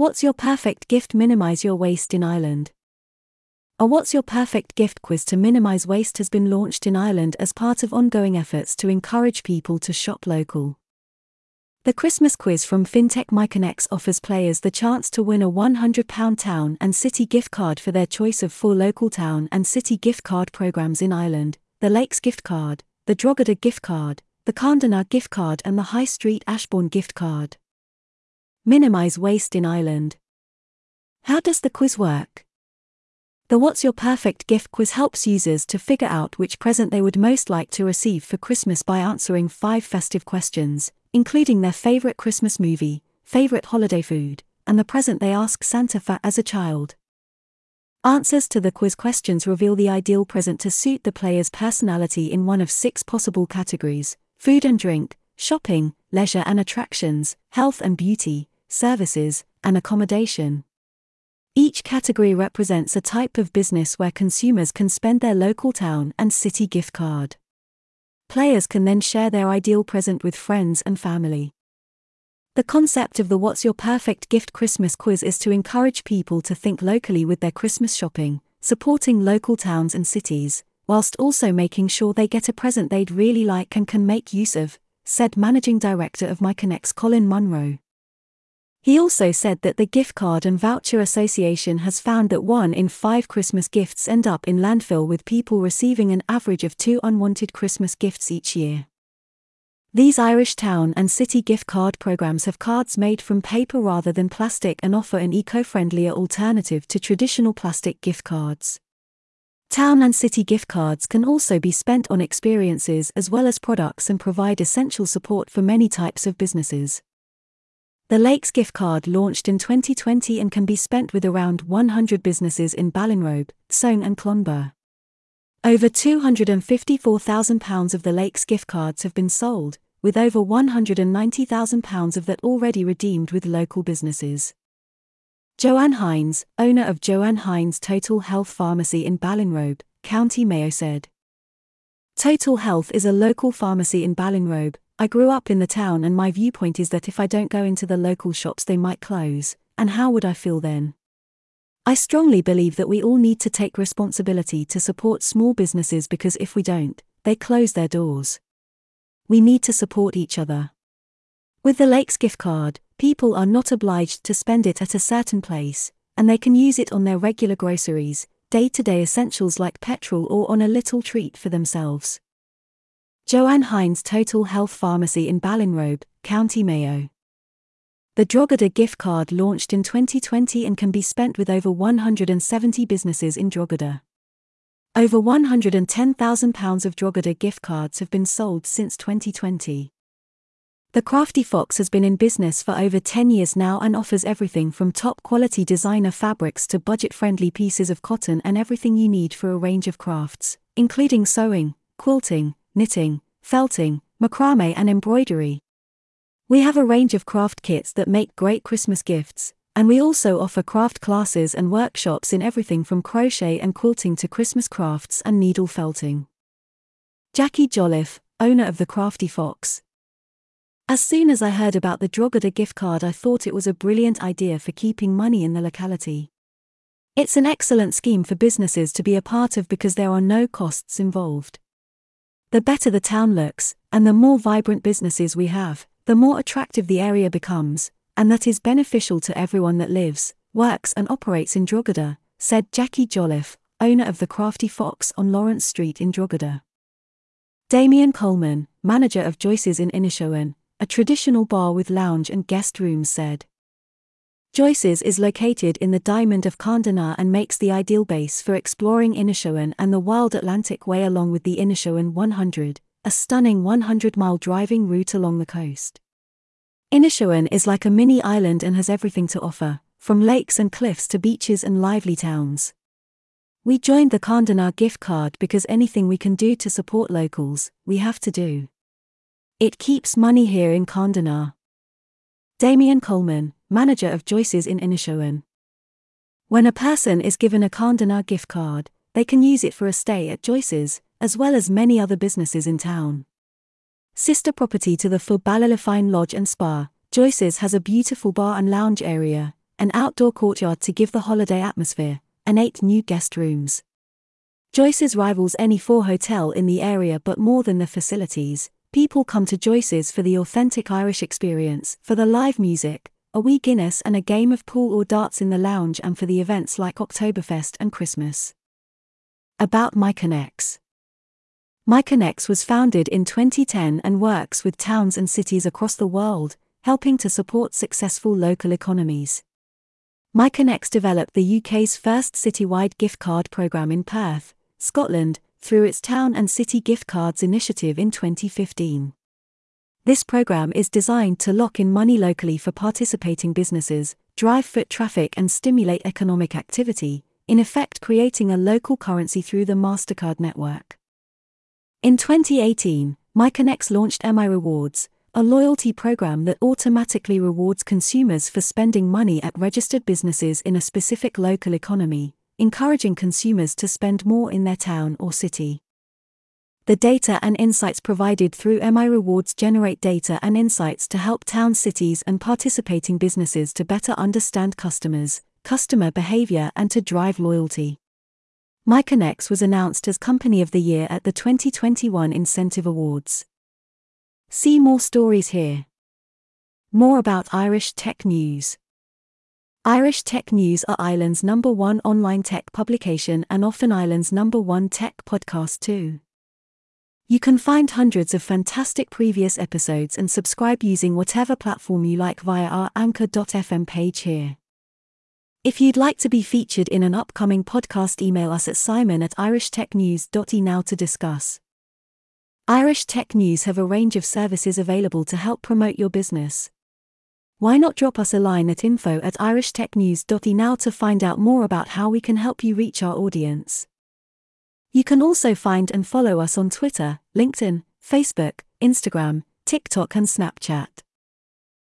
What's your perfect gift? Minimize your waste in Ireland. A What's Your Perfect Gift quiz to minimize waste has been launched in Ireland as part of ongoing efforts to encourage people to shop local. The Christmas quiz from FinTech Miconex offers players the chance to win a £100 town and city gift card for their choice of four local town and city gift card programs in Ireland the Lakes gift card, the Drogheda gift card, the Carndonagh gift card, and the High Street Ashbourne gift card. Minimize waste in Ireland. How does the quiz work? The What's Your Perfect Gift quiz helps users to figure out which present they would most like to receive for Christmas by answering five festive questions including their favorite Christmas movie, favorite holiday food, and the present they ask Santa for as a child. Answers to the quiz questions reveal the ideal present to suit the player's personality in one of six possible categories food and drink, shopping, leisure and attractions, health and beauty, services, and accommodation. Each category represents a type of business where consumers can spend their local town and city gift card. Players can then share their ideal present with friends and family. The concept of the What's Your Perfect Gift Christmas quiz is to encourage people to think locally with their Christmas shopping, supporting local towns and cities, whilst also making sure they get a present they'd really like and can make use of, said Managing Director of Miconex Colin Munro. He also said that the Gift Card and Voucher Association has found that one in five Christmas gifts end up in landfill with people receiving an average of two unwanted Christmas gifts each year. These Irish town and city gift card programs have cards made from paper rather than plastic and offer an eco friendlier alternative to traditional plastic gift cards. Town and city gift cards can also be spent on experiences as well as products and provide essential support for many types of businesses. The Lakes gift card launched in 2020 and can be spent with around 100 businesses in Ballinrobe, Sone and Clonbur. Over £254,000 of the Lakes gift cards have been sold, with over £190,000 of that already redeemed with local businesses. Joanne Hines, owner of Joanne Hines Total Health Pharmacy in Ballinrobe, County Mayo said. Total Health is a local pharmacy in Ballinrobe, I grew up in the town and my viewpoint is that if I don't go into the local shops they might close, and how would I feel then? I strongly believe that we all need to take responsibility to support small businesses because if we don't, they close their doors. We need to support each other. With the Lakes gift card, people are not obliged to spend it at a certain place, and they can use it on their regular groceries, day to day essentials like petrol, or on a little treat for themselves. Joanne Hines Total Health Pharmacy in Ballinrobe, County Mayo. The Drogheda gift card launched in 2020 and can be spent with over 170 businesses in Drogheda. Over £110,000 of Drogheda gift cards have been sold since 2020. The Crafty Fox has been in business for over 10 years now and offers everything from top quality designer fabrics to budget friendly pieces of cotton and everything you need for a range of crafts, including sewing, quilting, knitting, felting, macrame, and embroidery. We have a range of craft kits that make great Christmas gifts, and we also offer craft classes and workshops in everything from crochet and quilting to Christmas crafts and needle felting. Jackie Jolliffe, owner of the Crafty Fox. As soon as I heard about the Drogheda gift card, I thought it was a brilliant idea for keeping money in the locality. It's an excellent scheme for businesses to be a part of because there are no costs involved. The better the town looks, and the more vibrant businesses we have, the more attractive the area becomes, and that is beneficial to everyone that lives, works, and operates in Drogheda, said Jackie Jolliffe, owner of the Crafty Fox on Lawrence Street in Drogheda. Damien Coleman, manager of Joyce's in Inishowen, a traditional bar with lounge and guest rooms, said. Joyce's is located in the Diamond of Carndonagh and makes the ideal base for exploring Inishowen and the Wild Atlantic Way along with the Inishowen 100, a stunning 100 mile driving route along the coast. Inishowen is like a mini island and has everything to offer, from lakes and cliffs to beaches and lively towns. We joined the Carndonagh gift card because anything we can do to support locals, we have to do. It keeps money here in Carndonagh. Damien Coleman, manager of Joyce's in Inishowen. When a person is given a Carndonagh gift card, they can use it for a stay at Joyce's, as well as many other businesses in town. Sister property to the Fur Ballyliffin Lodge and Spa, Joyce's has a beautiful bar and lounge area, an outdoor courtyard to give the holiday atmosphere, and eight new guest rooms. Joyce's rivals any four hotel in the area, but more than the facilities, people come to Joyce's for the authentic Irish experience, for the live music, a wee Guinness and a game of pool or darts in the lounge, and for the events like Oktoberfest and Christmas. About Miconex. Miconex was founded in 2010 and works with towns and cities across the world, helping to support successful local economies. Miconex developed the UK's first citywide gift card program in Perth, Scotland, through its Town and City Gift Cards initiative in 2015. This program is designed to lock in money locally for participating businesses, drive foot traffic, and stimulate economic activity, in effect, creating a local currency through the MasterCard network. In 2018, Miconex launched MI Rewards, a loyalty program that automatically rewards consumers for spending money at registered businesses in a specific local economy, encouraging consumers to spend more in their town or city. The data and insights provided through MI Rewards generate data and insights to help towns, cities, and participating businesses to better understand customers, customer behavior, and to drive loyalty. Miconex was announced as Company of the Year at the 2021 Incentive Awards. See more stories here. More about Irish Tech News. Irish Tech News are Ireland's number one online tech publication and often Ireland's number one tech podcast too. You can find hundreds of fantastic previous episodes and subscribe using whatever platform you like via our anchor.fm page here. If you'd like to be featured in an upcoming podcast, email us at simon at irishtechnews.e now to discuss. Irish Tech News have a range of services available to help promote your business why not drop us a line at info at irishtechnews.e now to find out more about how we can help you reach our audience. You can also find and follow us on Twitter, LinkedIn, Facebook, Instagram, TikTok, and Snapchat.